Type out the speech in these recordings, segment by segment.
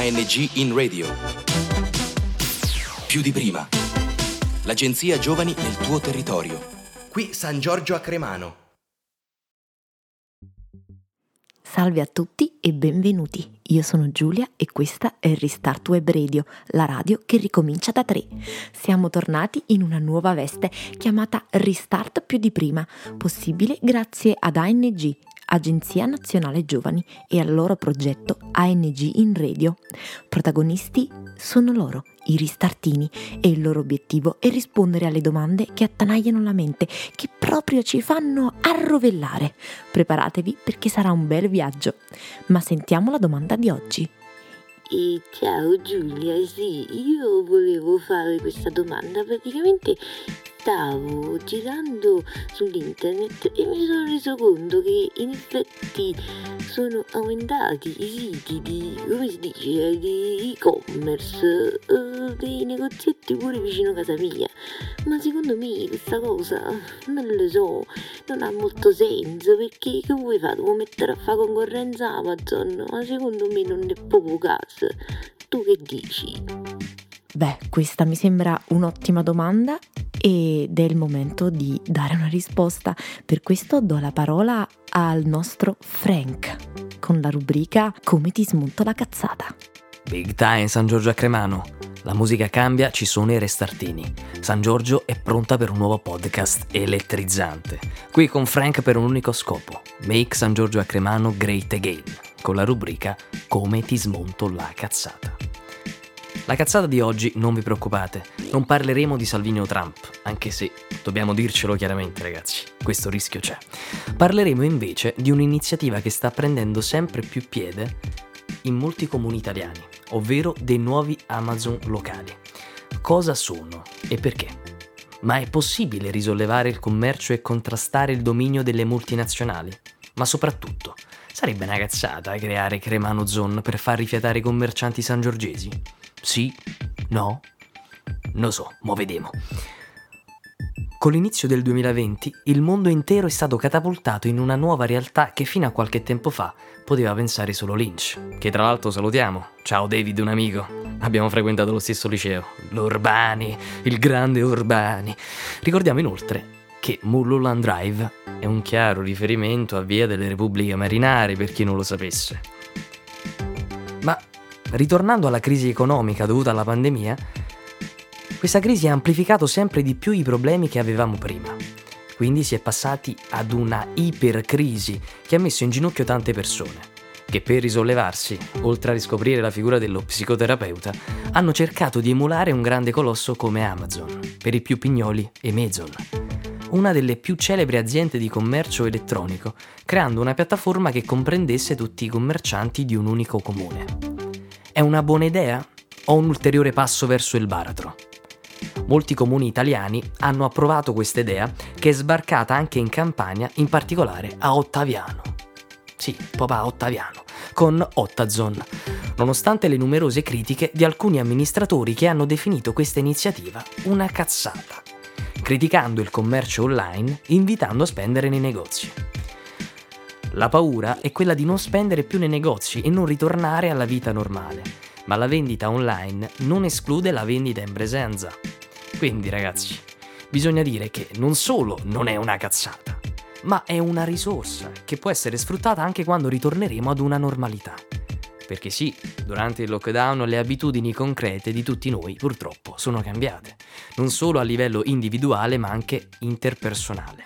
ANG in radio. Più di prima. L'agenzia Giovani nel tuo territorio. Qui San Giorgio a Cremano. Salve a tutti e benvenuti. Io sono Giulia e questa è Restart Web Radio, la radio che ricomincia da tre. Siamo tornati in una nuova veste chiamata Restart più di prima, possibile grazie ad ANG, Agenzia Nazionale Giovani e al loro progetto ANG in Radio. Protagonisti sono loro, i ristartini, e il loro obiettivo è rispondere alle domande che attanagliano la mente, che proprio ci fanno arrovellare. Preparatevi perché sarà un bel viaggio. Ma sentiamo la domanda di oggi. E ciao Giulia, sì, io volevo fare questa domanda. Praticamente stavo girando sull'internet e mi sono reso conto che in effetti sono aumentati i siti di, come si dice, di e-commerce, uh, dei negozietti pure vicino a casa mia. Ma secondo me questa cosa, non lo so, non ha molto senso perché che vuoi fare? Devo mettere a fare concorrenza Amazon? Ma secondo me non è proprio caso. Tu che dici? Beh, questa mi sembra un'ottima domanda ed è il momento di dare una risposta. Per questo do la parola al nostro Frank con la rubrica Come ti smonto la cazzata. Big time San Giorgio a Cremano. La musica cambia, ci sono i restartini. San Giorgio è pronta per un nuovo podcast elettrizzante. Qui con Frank per un unico scopo: Make San Giorgio a Cremano great again, con la rubrica Come ti smonto la cazzata. La cazzata di oggi, non vi preoccupate, non parleremo di Salvini o Trump, anche se dobbiamo dircelo chiaramente ragazzi, questo rischio c'è. Parleremo invece di un'iniziativa che sta prendendo sempre più piede in molti comuni italiani, ovvero dei nuovi Amazon locali. Cosa sono e perché? Ma è possibile risollevare il commercio e contrastare il dominio delle multinazionali? Ma soprattutto, sarebbe una cazzata creare Cremano Zone per far rifiatare i commercianti sangiorgesi? Sì? No? Non so, mo vediamo. Con l'inizio del 2020 il mondo intero è stato catapultato in una nuova realtà che fino a qualche tempo fa poteva pensare solo Lynch, che tra l'altro salutiamo. Ciao David, un amico. Abbiamo frequentato lo stesso liceo. L'Urbani, il grande Urbani. Ricordiamo inoltre che Mulholland Drive è un chiaro riferimento a Via delle Repubbliche Marinare per chi non lo sapesse. Ma ritornando alla crisi economica dovuta alla pandemia, questa crisi ha amplificato sempre di più i problemi che avevamo prima. Quindi si è passati ad una ipercrisi che ha messo in ginocchio tante persone, che per risollevarsi, oltre a riscoprire la figura dello psicoterapeuta, hanno cercato di emulare un grande colosso come Amazon, per i più pignoli Amazon, una delle più celebri aziende di commercio elettronico, creando una piattaforma che comprendesse tutti i commercianti di un unico comune. È una buona idea o un ulteriore passo verso il baratro? Molti comuni italiani hanno approvato questa idea che è sbarcata anche in Campania, in particolare a Ottaviano. Sì, papà Ottaviano, con Ottazon, nonostante le numerose critiche di alcuni amministratori che hanno definito questa iniziativa una cazzata, criticando il commercio online, invitando a spendere nei negozi. La paura è quella di non spendere più nei negozi e non ritornare alla vita normale, ma la vendita online non esclude la vendita in presenza. Quindi ragazzi, bisogna dire che non solo non è una cazzata, ma è una risorsa che può essere sfruttata anche quando ritorneremo ad una normalità. Perché sì, durante il lockdown le abitudini concrete di tutti noi purtroppo sono cambiate, non solo a livello individuale ma anche interpersonale.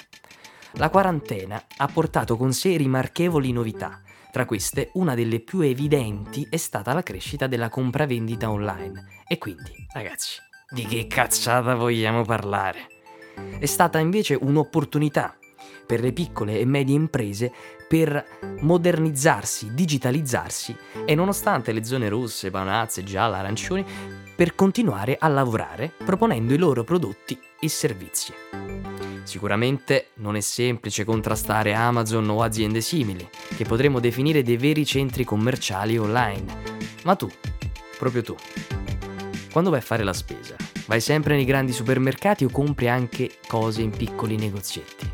La quarantena ha portato con sé rimarchevoli novità. Tra queste, una delle più evidenti è stata la crescita della compravendita online. E quindi, ragazzi, di che cazzata vogliamo parlare? È stata invece un'opportunità per le piccole e medie imprese per modernizzarsi, digitalizzarsi e nonostante le zone rosse, panazze, gialle, arancioni, per continuare a lavorare proponendo i loro prodotti e servizi. Sicuramente non è semplice contrastare Amazon o aziende simili, che potremmo definire dei veri centri commerciali online. Ma tu, proprio tu, quando vai a fare la spesa, vai sempre nei grandi supermercati o compri anche cose in piccoli negozietti?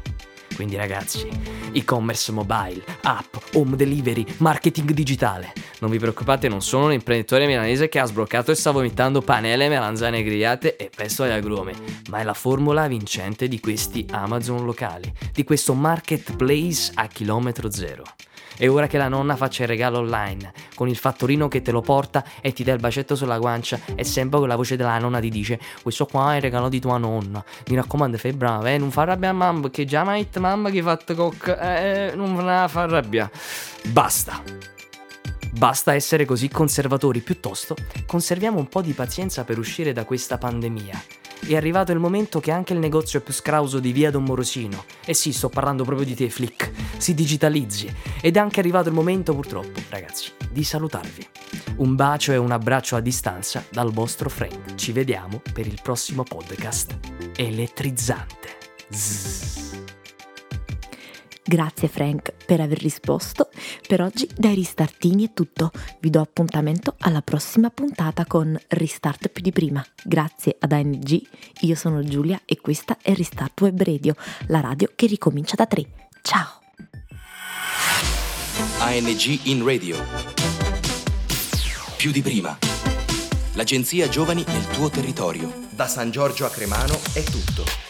Quindi ragazzi, e-commerce mobile, app, home delivery, marketing digitale. Non vi preoccupate, non sono un imprenditore milanese che ha sbloccato e sta vomitando panelle, melanzane grigliate e pesto agli agrumi, ma è la formula vincente di questi Amazon locali, di questo marketplace a chilometro zero. E ora che la nonna faccia il regalo online, con il fattorino che te lo porta e ti dà il bacetto sulla guancia, e sempre con la voce della nonna ti dice: Questo qua è il regalo di tua nonna. Mi raccomando, fai brava, eh, non fa arrabbiare mamma, perché già mi ha mamma che fatto coc, eh, non la fa arrabbiare. Basta. Basta essere così conservatori, piuttosto conserviamo un po' di pazienza per uscire da questa pandemia è arrivato il momento che anche il negozio più scrauso di via Don Morosino, e sì, sto parlando proprio di te, Flick, si digitalizzi. Ed è anche arrivato il momento, purtroppo, ragazzi, di salutarvi. Un bacio e un abbraccio a distanza dal vostro Frank. Ci vediamo per il prossimo podcast elettrizzante. Zzz. Grazie Frank per aver risposto. Per oggi dai Ristartini è tutto. Vi do appuntamento alla prossima puntata con Restart più di prima. Grazie ad ANG, io sono Giulia e questa è Restart Web Radio, la radio che ricomincia da tre. Ciao! ANG in radio. Più di prima. L'agenzia Giovani nel tuo territorio. Da San Giorgio a Cremano è tutto.